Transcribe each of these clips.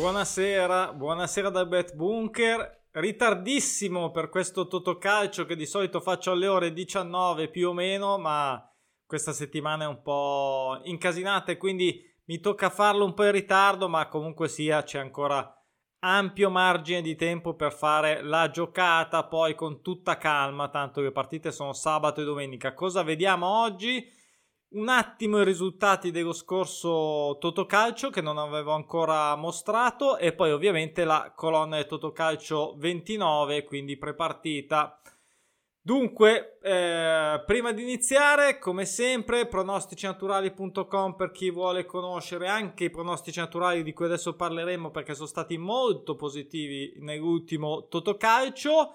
Buonasera, buonasera dal Bet Bunker. Ritardissimo per questo Totocalcio che di solito faccio alle ore 19 più o meno, ma questa settimana è un po' incasinata e quindi mi tocca farlo un po' in ritardo, ma comunque sia c'è ancora ampio margine di tempo per fare la giocata poi con tutta calma, tanto le partite sono sabato e domenica. Cosa vediamo oggi? Un attimo i risultati dello scorso Totocalcio che non avevo ancora mostrato e poi ovviamente la colonna del Totocalcio 29, quindi prepartita. Dunque, eh, prima di iniziare, come sempre, pronosticinaturali.com per chi vuole conoscere anche i pronostici naturali di cui adesso parleremo perché sono stati molto positivi nell'ultimo Totocalcio.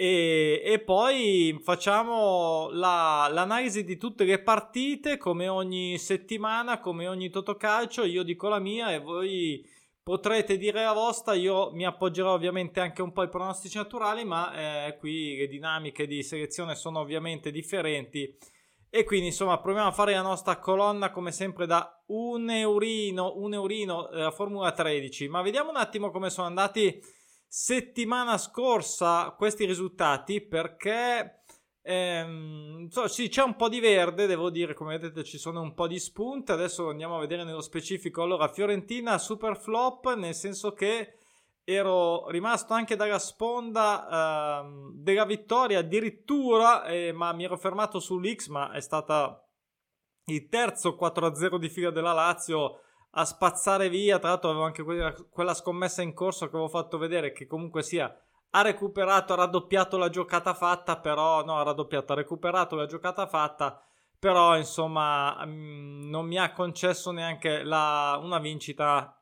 E, e poi facciamo la, l'analisi di tutte le partite come ogni settimana, come ogni Totocalcio. Io dico la mia e voi potrete dire la vostra. Io mi appoggerò ovviamente anche un po' ai pronostici naturali, ma eh, qui le dinamiche di selezione sono ovviamente differenti. E quindi insomma proviamo a fare la nostra colonna come sempre da un eurino, un eurino, eh, Formula 13. Ma vediamo un attimo come sono andati settimana scorsa questi risultati perché ehm, sì, c'è un po' di verde, devo dire, come vedete ci sono un po' di spunte, adesso andiamo a vedere nello specifico. Allora, Fiorentina super flop, nel senso che ero rimasto anche dalla sponda ehm, della vittoria addirittura, eh, ma mi ero fermato sull'X, ma è stata il terzo 4-0 di fila della Lazio a spazzare via. Tra l'altro avevo anche quella, scommessa in corso che avevo fatto vedere che comunque sia ha recuperato, ha raddoppiato la giocata fatta, però no, ha raddoppiato, ha recuperato la giocata fatta, però insomma mm, non mi ha concesso neanche la, una vincita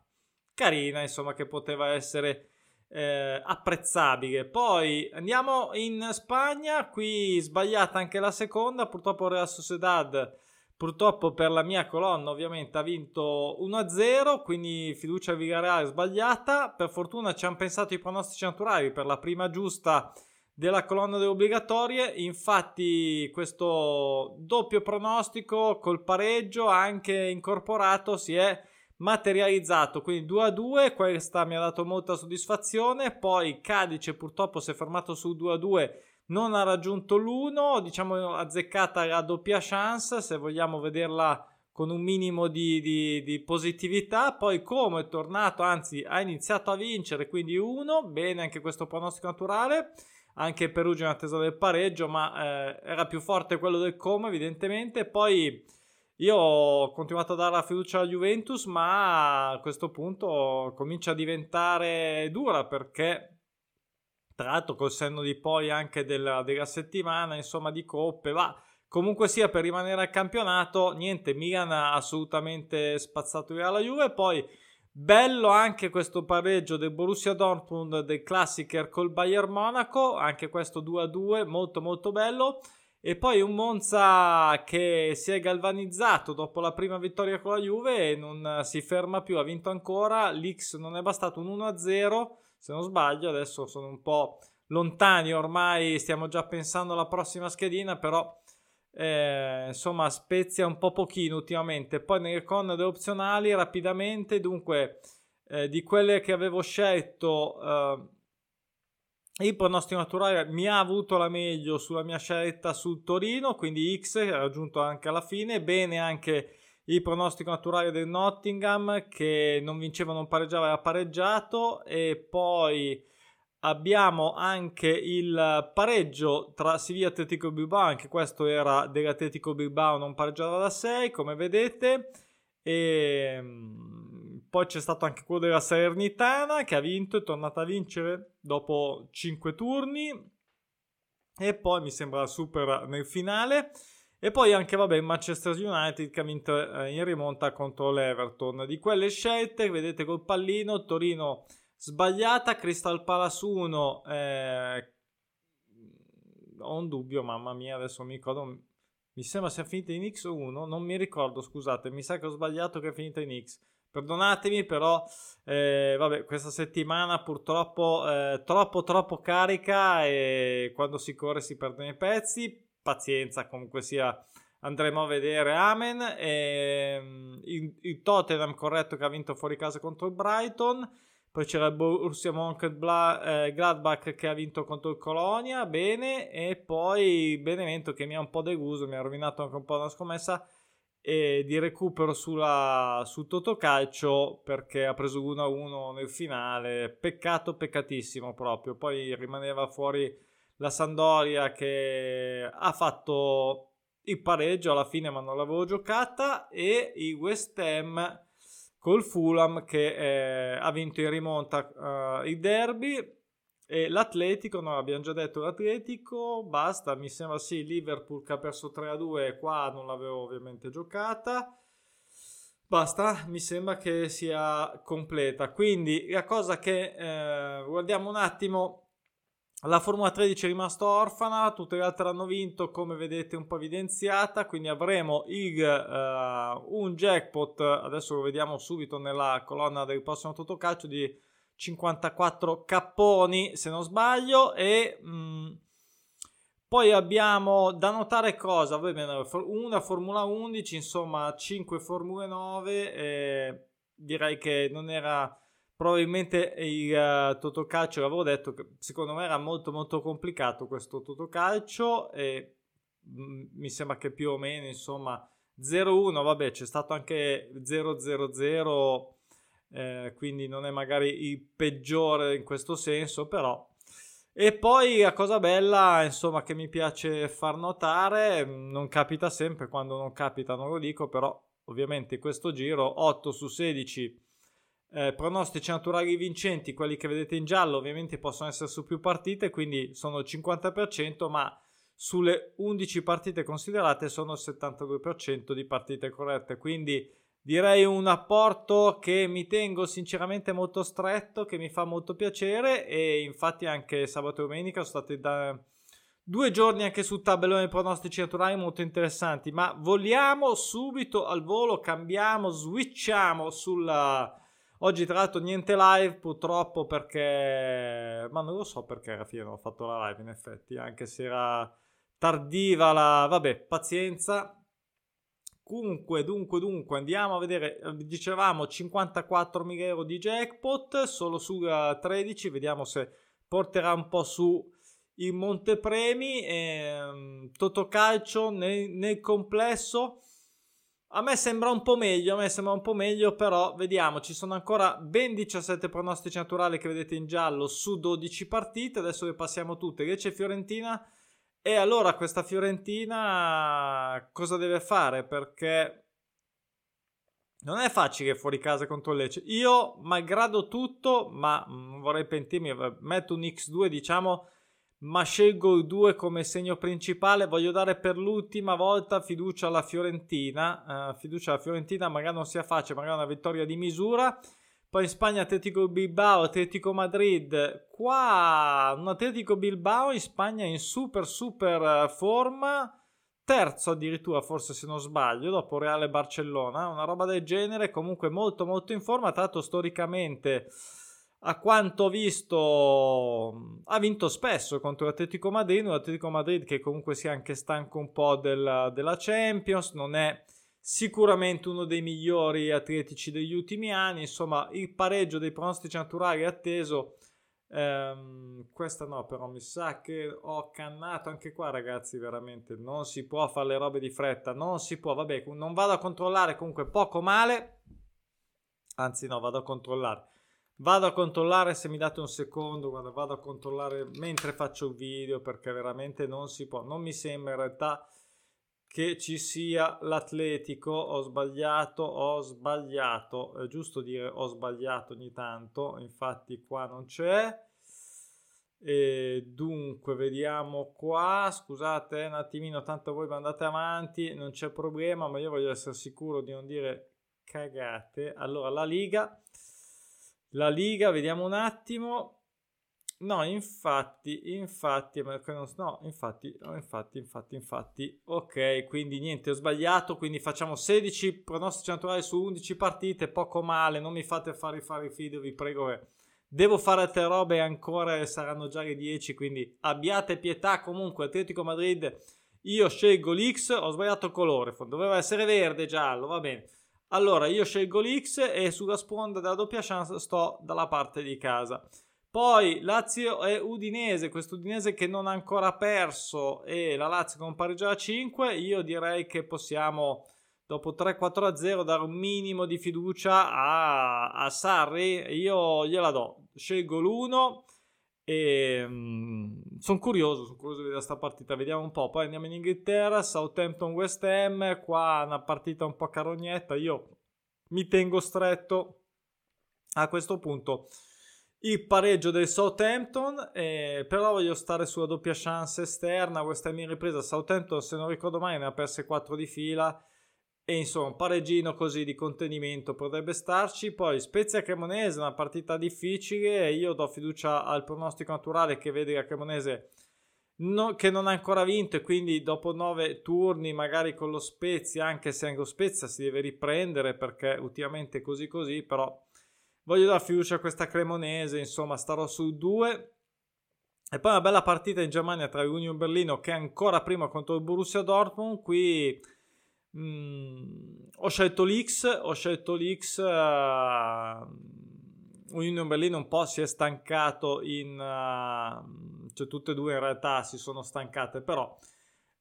carina, insomma, che poteva essere eh, apprezzabile. Poi andiamo in Spagna, qui sbagliata anche la seconda, purtroppo Real Sociedad Purtroppo per la mia colonna ovviamente ha vinto 1-0, quindi fiducia al Villarreal sbagliata. Per fortuna ci hanno pensato i pronostici naturali per la prima giusta della colonna delle obbligatorie. Infatti questo doppio pronostico col pareggio anche incorporato si è materializzato. Quindi 2-2, questa mi ha dato molta soddisfazione. Poi Cadice purtroppo si è fermato sul 2-2 non ha raggiunto l'1, diciamo azzeccata la doppia chance se vogliamo vederla con un minimo di, di, di, positività. Poi Como è tornato, anzi ha iniziato a vincere, quindi 1, bene anche questo pronostico naturale. Anche Perugia in attesa del pareggio, ma eh, era più forte quello del Como evidentemente. Poi io ho continuato a dare la fiducia alla Juventus, ma a questo punto comincia a diventare dura perché tra l'altro col senno di poi anche della, della settimana, insomma, di coppe, va. Comunque sia, per rimanere al campionato, niente, Milan ha assolutamente spazzato via la Juve, poi bello anche questo pareggio del Borussia Dortmund del Classicer col Bayern Monaco, anche questo 2-2, molto molto bello. E poi un Monza che si è galvanizzato dopo la prima vittoria con la Juve e non si ferma più, ha vinto ancora. L'X non è bastato un 1-0 se non sbaglio, adesso sono un po' lontani, ormai stiamo già pensando alla prossima schedina, però eh, insomma spezia un po' pochino ultimamente. Poi nelle con delle opzionali rapidamente, dunque eh, di quelle che avevo scelto eh, il pronostico naturale mi ha avuto la meglio sulla mia scelta sul Torino, quindi X raggiunto anche alla fine, bene anche il pronostico naturale del Nottingham che non vinceva, non pareggiava, era pareggiato e poi abbiamo anche il pareggio tra Siviglia e Atletico Bilbao, anche questo era dell'Atletico Bilbao, non pareggiava da 6 come vedete e mm, poi c'è stato anche quello della Salernitana che ha vinto, è tornata a vincere dopo 5 turni e poi mi sembra super nel finale e poi anche, vabbè, Manchester United che ha vinto eh, in rimonta contro l'Everton. Di quelle scelte, vedete col pallino, Torino sbagliata, Crystal Palace 1, eh, ho un dubbio, mamma mia, adesso mi ricordo, mi sembra sia finita in X1, non mi ricordo, scusate, mi sa che ho sbagliato che è finita in X. Perdonatemi, però, eh, vabbè, questa settimana purtroppo eh, troppo troppo carica e quando si corre si perdono i pezzi pazienza, comunque sia andremo a vedere. Amen. E, ehm, il, il, Tottenham corretto che ha vinto fuori casa contro il Brighton. poi c'era il Borussia Mönchengladbach eh, che ha vinto contro il Colonia, bene, e poi Benevento che mi ha un po' deluso, mi ha rovinato anche un po' la scommessa e di recupero sulla, su Totocalcio perché ha preso 1-1 nel finale, peccato, peccatissimo proprio, poi rimaneva fuori la Sandoria che ha fatto il pareggio alla fine ma non l'avevo giocata e il West Ham col Fulham che eh, ha vinto in rimonta uh, il derby e l'Atletico, no, abbiamo già detto l'Atletico, basta, mi sembra sì, Liverpool che ha perso 3-2, qua non l'avevo ovviamente giocata. Basta, mi sembra che sia completa. Quindi la cosa che eh, guardiamo un attimo la Formula 13 è rimasta orfana, tutte le altre hanno vinto come vedete un po' evidenziata, quindi avremo il, uh, un jackpot, adesso lo vediamo subito nella colonna del prossimo Totocalcio, di 54 capponi se non sbaglio. E mh, mm, poi abbiamo da notare cosa, una Formula 11, insomma 5 Formule 9, eh, direi che non era probabilmente il uh, Totocalcio, l'avevo detto, che secondo me era molto molto complicato questo Totocalcio e mh, mm, mi sembra che più o meno, insomma, 0-1, vabbè, c'è stato anche 0-0-0, eh, quindi non è magari il peggiore in questo senso, però... E poi la cosa bella, insomma, che mi piace far notare, mm, non capita sempre, quando non capita non lo dico, però ovviamente questo giro 8 su 16 eh, pronostici naturali vincenti, quelli che vedete in giallo ovviamente possono essere su più partite, quindi sono il 50%, ma sulle 11 partite considerate sono il 72% di partite corrette, quindi direi un apporto che mi tengo sinceramente molto stretto, che mi fa molto piacere e infatti anche sabato e domenica sono stati da due giorni anche su tabellone pronostici naturali molto interessanti, ma vogliamo subito al volo, cambiamo, switchiamo sulla Oggi tra l'altro niente live purtroppo perché... Ma non lo so perché alla fine non ho fatto la live in effetti, anche se era tardiva la... Vabbè, pazienza. Comunque, dunque, dunque, andiamo a vedere, dicevamo 54.000 euro di jackpot, solo su 13, vediamo se porterà un po' su il montepremi. Ehm, Totocalcio nel, nel complesso a me sembra un po' meglio, a me sembra un po' meglio, però vediamo, ci sono ancora ben 17 pronostici naturali che vedete in giallo su 12 partite, adesso le passiamo tutte, Lecce Fiorentina, e allora questa Fiorentina cosa deve fare? Perché non è facile fuori casa contro Lecce, io malgrado tutto, ma non vorrei pentirmi, metto un X2 diciamo ma scelgo il 2 come segno principale. Voglio dare per l'ultima volta fiducia alla Fiorentina. Uh, fiducia alla Fiorentina, magari non sia facile, magari una vittoria di misura. Poi in Spagna Atletico Bilbao, Atletico Madrid. Qua un Atletico Bilbao in Spagna in super super eh, forma. Terzo addirittura, forse se non sbaglio, dopo Reale Barcellona. Una roba del genere, comunque molto molto in forma. Tra storicamente a quanto ho visto ha vinto spesso contro l'Atletico Madrid, l'Atletico Madrid che comunque sia anche stanco un po' della, della Champions, non è sicuramente uno dei migliori atletici degli ultimi anni, insomma il pareggio dei pronostici naturali è atteso, ehm, questa no però mi sa che ho cannato anche qua ragazzi veramente, non si può fare le robe di fretta, non si può, vabbè non vado a controllare comunque poco male, anzi no vado a controllare Vado a controllare se mi date un secondo, guarda, vado a controllare mentre faccio il video perché veramente non si può. Non mi sembra in realtà che ci sia l'Atletico. Ho sbagliato, ho sbagliato. È giusto dire ho sbagliato ogni tanto, infatti qua non c'è. E dunque, vediamo qua. Scusate un attimino, tanto voi andate avanti, non c'è problema, ma io voglio essere sicuro di non dire cagate. Allora, la Liga la Liga, vediamo un attimo. No, infatti, infatti, no, infatti, infatti, infatti, infatti, ok, quindi niente, ho sbagliato, quindi facciamo 16 pronostici naturali su 11 partite, poco male, non mi fate fare fare i video, vi prego, eh. devo fare altre robe ancora saranno già le 10, quindi abbiate pietà, comunque, Atletico Madrid, io scelgo l'X, ho sbagliato il colore, doveva essere verde, giallo, va bene. Allora, io scelgo l'X e sulla sponda della doppia chance sto dalla parte di casa. Poi Lazio e Udinese, questo Udinese che non ha ancora perso e la Lazio con pareggio a 5, io direi che possiamo dopo 3-4-0 dare un minimo di fiducia a, a Sarri, io gliela do, scelgo l'1 e um, sono curioso, sono curioso di vedere questa partita, vediamo un po'. Poi andiamo in Inghilterra, Southampton West Ham, qua una partita un po' carognetta, io mi tengo stretto a questo punto. Il pareggio del Southampton, eh, però voglio stare sulla doppia chance esterna, questa è mia ripresa, Southampton se non ricordo mai ne ha perse 4 di fila, e insomma, un pareggino così di contenimento potrebbe starci. Poi Spezia Cremonese, una partita difficile. Io do fiducia al pronostico naturale che vede la Cremonese no, che non ha ancora vinto e quindi dopo nove turni, magari con lo Spezia, anche se anche lo Spezia si deve riprendere perché ultimamente è così così, però voglio dare fiducia a questa Cremonese. Insomma, starò su due. E poi una bella partita in Germania tra Union Berlino che è ancora prima contro il Borussia Dortmund. Qui Mm, ho scelto l'X, ho scelto l'X. Uh, Union Berlino un po' si è stancato in... Uh, cioè tutte e due in realtà si sono stancate, però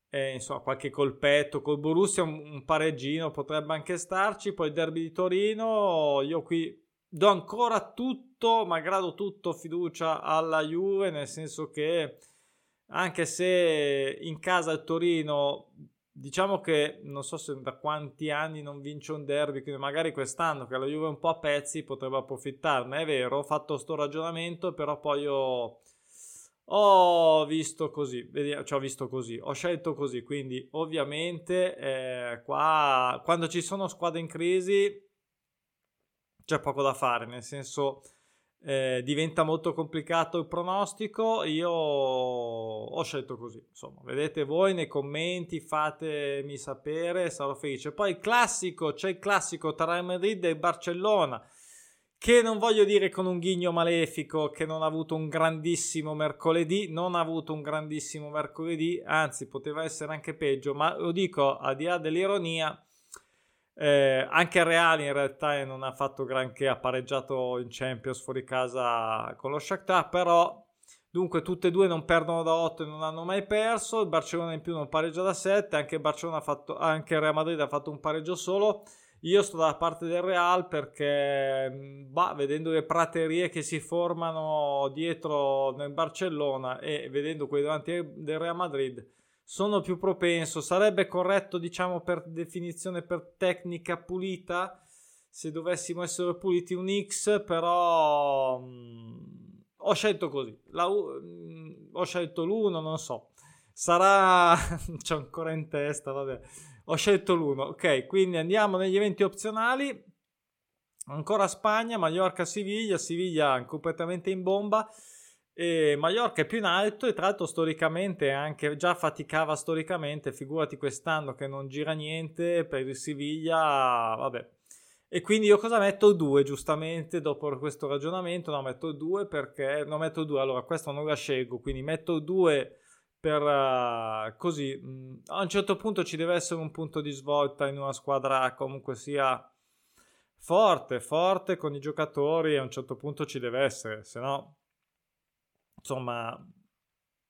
eh, insomma qualche colpetto col Borussia, un, un pareggino potrebbe anche starci. Poi il derby di Torino, io qui do ancora tutto, malgrado tutto, fiducia alla Juve, nel senso che anche se in casa il Torino diciamo che non so se da quanti anni non vince un derby, quindi magari quest'anno che la Juve è un po' a pezzi potrebbe approfittarne. È vero, ho fatto sto ragionamento, però poi ho, ho visto così, cioè ho visto così, ho scelto così, quindi ovviamente eh, qua quando ci sono squadre in crisi c'è poco da fare, nel senso eh, diventa molto complicato il pronostico. Io ho scelto così. Insomma, vedete voi nei commenti, fatemi sapere, sarò felice. Poi il classico, c'è il classico tra Madrid e Barcellona. Che non voglio dire con un ghigno malefico che non ha avuto un grandissimo mercoledì, non ha avuto un grandissimo mercoledì, anzi poteva essere anche peggio, ma lo dico a di là dell'ironia, eh, anche Real in realtà non ha fatto granché, ha pareggiato in Champions fuori casa con lo Shakhtar, però dunque tutte e due non perdono da 8 e non hanno mai perso, il Barcellona in più non pareggia da 7, anche, Barcellona ha fatto, anche Real Madrid ha fatto un pareggio solo. Io sto dalla parte del Real perché, bah, vedendo le praterie che si formano dietro nel Barcellona e vedendo quelli davanti del Real Madrid, sono più propenso, sarebbe corretto diciamo per definizione per tecnica pulita, se dovessimo essere puliti un X, però mh, mm, ho scelto così, La, mh, mm, ho scelto l'1, non so, sarà, c'ho ancora in testa, vabbè, ho scelto l'1, ok, quindi andiamo negli eventi opzionali, ancora Spagna, Mallorca, Siviglia, Siviglia completamente in bomba, e Mallorca è più in alto e tra l'altro storicamente anche già faticava storicamente, figurati quest'anno che non gira niente per il Siviglia, vabbè. E quindi io cosa metto? 2 giustamente dopo questo ragionamento, no metto 2 perché non metto 2, allora questo non la scelgo, quindi metto 2 per uh, così mm, a un certo punto ci deve essere un punto di svolta in una squadra comunque sia forte, forte con i giocatori, a un certo punto ci deve essere, se no insomma,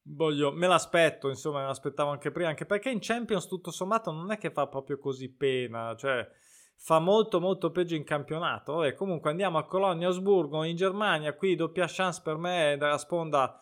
voglio, me l'aspetto, insomma, me l'aspettavo anche prima, anche perché in Champions tutto sommato non è che fa proprio così pena, cioè fa molto molto peggio in campionato. Vabbè, comunque andiamo a Colonia Osburgo in Germania, qui doppia chance per me della sponda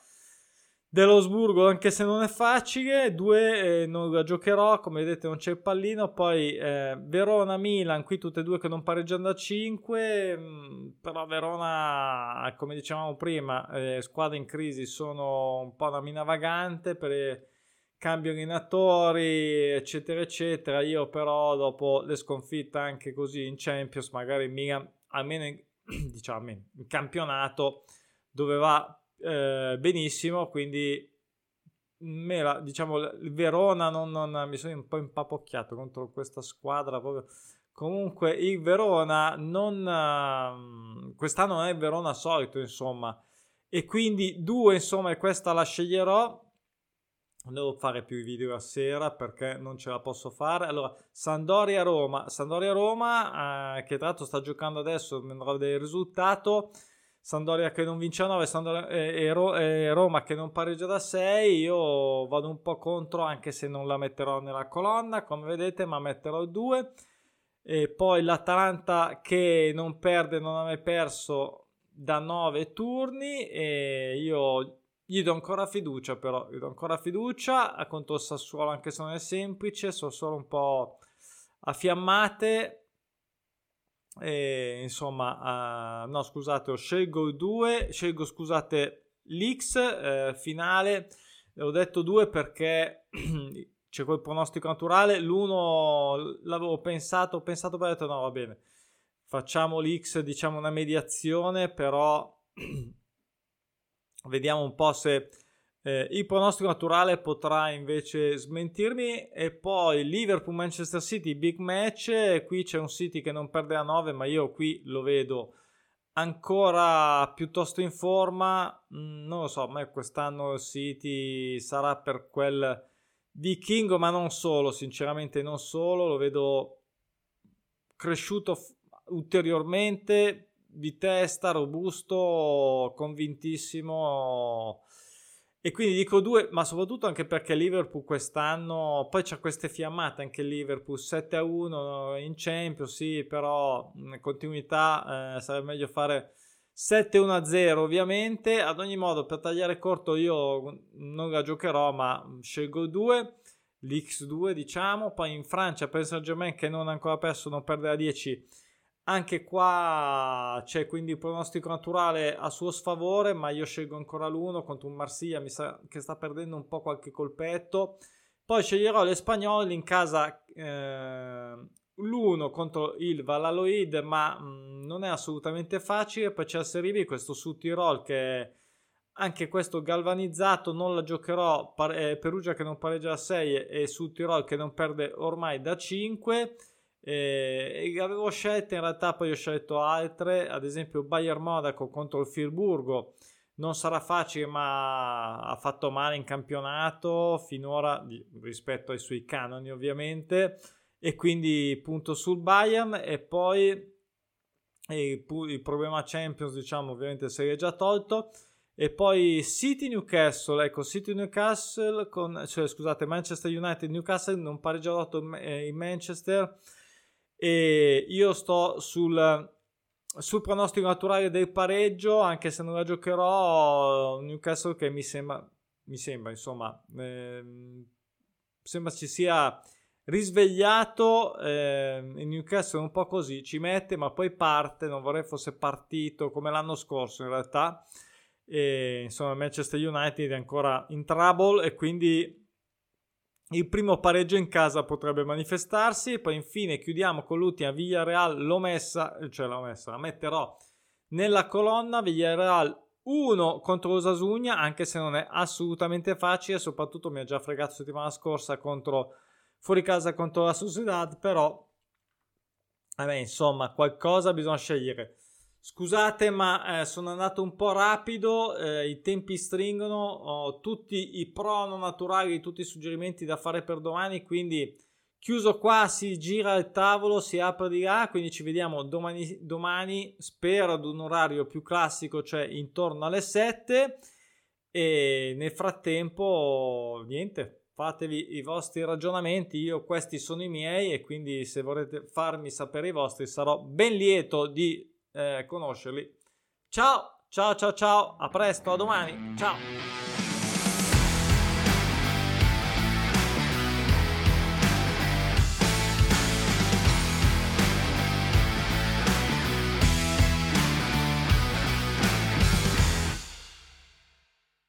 dell'Osburgo anche se non è facile, due eh, non la giocherò, come vedete non c'è il pallino, poi eh, Verona-Milan, qui tutte e due che non pareggiano da 5, mh, mm, però Verona, come dicevamo prima, eh, squadre in crisi sono un po' una mina vagante per cambio allenatori, eccetera, eccetera. Io però dopo le sconfitte anche così in Champions, magari Milan, almeno in, diciamo, in campionato, doveva eh, benissimo, quindi me la, diciamo, il Verona non, non, mi sono un po' impapocchiato contro questa squadra proprio. Comunque il Verona non uh, quest'anno non è il Verona solito, insomma. E quindi due, insomma, e questa la sceglierò. devo fare più video a sera perché non ce la posso fare. Allora, Sandoria Roma, Sandoria Roma eh, che tra l'altro sta giocando adesso, andrò a vedere il risultato. Sandoria che non vince a 9 Sandoria, e, e, e, Roma che non pareggia da 6 io vado un po' contro anche se non la metterò nella colonna come vedete ma metterò 2 e poi l'Atalanta che non perde non ha mai perso da 9 turni e io gli do ancora fiducia però gli do ancora fiducia contro il Sassuolo anche se non è semplice sono solo un po' affiammate e, insomma, uh, no, scusate, scelgo il 2, scelgo, scusate, l'X eh, finale. Ho detto 2 perché c'è quel pronostico naturale. L'uno l'avevo pensato, ho pensato, poi ho detto no, va bene. Facciamo l'X, diciamo una mediazione, però vediamo un po' se eh, il pronostico naturale potrà invece smentirmi e poi Liverpool-Manchester City, big match, qui c'è un City che non perde a 9 ma io qui lo vedo ancora piuttosto in forma, mm, non lo so, a me quest'anno il City sarà per quel vichingo ma non solo, sinceramente non solo, lo vedo cresciuto ulteriormente di testa, robusto, convintissimo e quindi dico due, ma soprattutto anche perché Liverpool quest'anno, poi c'è queste fiammate anche Liverpool 7 a 1 in Champions, sì, però in continuità eh, sarebbe meglio fare 7 1 a 0 ovviamente. Ad ogni modo, per tagliare corto, io non la giocherò, ma scelgo due, l'X2 diciamo. Poi in Francia, per Saint Germain che non ha ancora perso, non perde a 10 anche qua c'è quindi il pronostico naturale a suo sfavore, ma io scelgo ancora l'uno contro un Marsiglia che sta perdendo un po' qualche colpetto. Poi sceglierò le spagnole in casa eh, l'1 contro il Valladolid, ma mh, mm, non è assolutamente facile. Poi c'è il Serie B, questo su Tirol che anche questo galvanizzato non la giocherò. eh, Perugia che non pareggia a 6 e su Tirol che non perde ormai da 5. E avevo scelte, in realtà poi ho scelto altre, ad esempio Bayern Monaco contro il Firburgo. Non sarà facile, ma ha fatto male in campionato finora rispetto ai suoi canoni, ovviamente. E quindi punto sul Bayern. E poi il problema Champions, diciamo, ovviamente si è già tolto. E poi City Newcastle, ecco City Newcastle, con, cioè scusate, Manchester United Newcastle non pareggiato in Manchester e io sto sul, sul pronostico naturale del pareggio, anche se non la giocherò, Newcastle che mi sembra, mi sembra insomma, eh, sembra ci sia risvegliato eh, il Newcastle un po' così, ci mette ma poi parte, non vorrei fosse partito come l'anno scorso in realtà. E, insomma, Manchester United è ancora in trouble e quindi il primo pareggio in casa potrebbe manifestarsi. Poi infine chiudiamo con l'ultima Villarreal. L'ho messa, cioè l'ho messa, la metterò nella colonna. Villarreal 1 contro Osasugna, anche se non è assolutamente facile. Soprattutto mi ha già fregato settimana scorsa contro fuori casa contro la Sociedad. Però, vabbè, insomma, qualcosa bisogna scegliere. Scusate, ma eh, sono andato un po' rapido, eh, i tempi stringono, ho tutti i prono naturali, tutti i suggerimenti da fare per domani, quindi chiuso qua, si gira il tavolo, si apre di là, quindi ci vediamo domani, domani spero ad un orario più classico, cioè intorno alle 7 e nel frattempo niente, fatevi i vostri ragionamenti, io questi sono i miei e quindi se volete farmi sapere i vostri sarò ben lieto di eh, conoscerli. Ciao, ciao, ciao, ciao, a presto, a domani, ciao.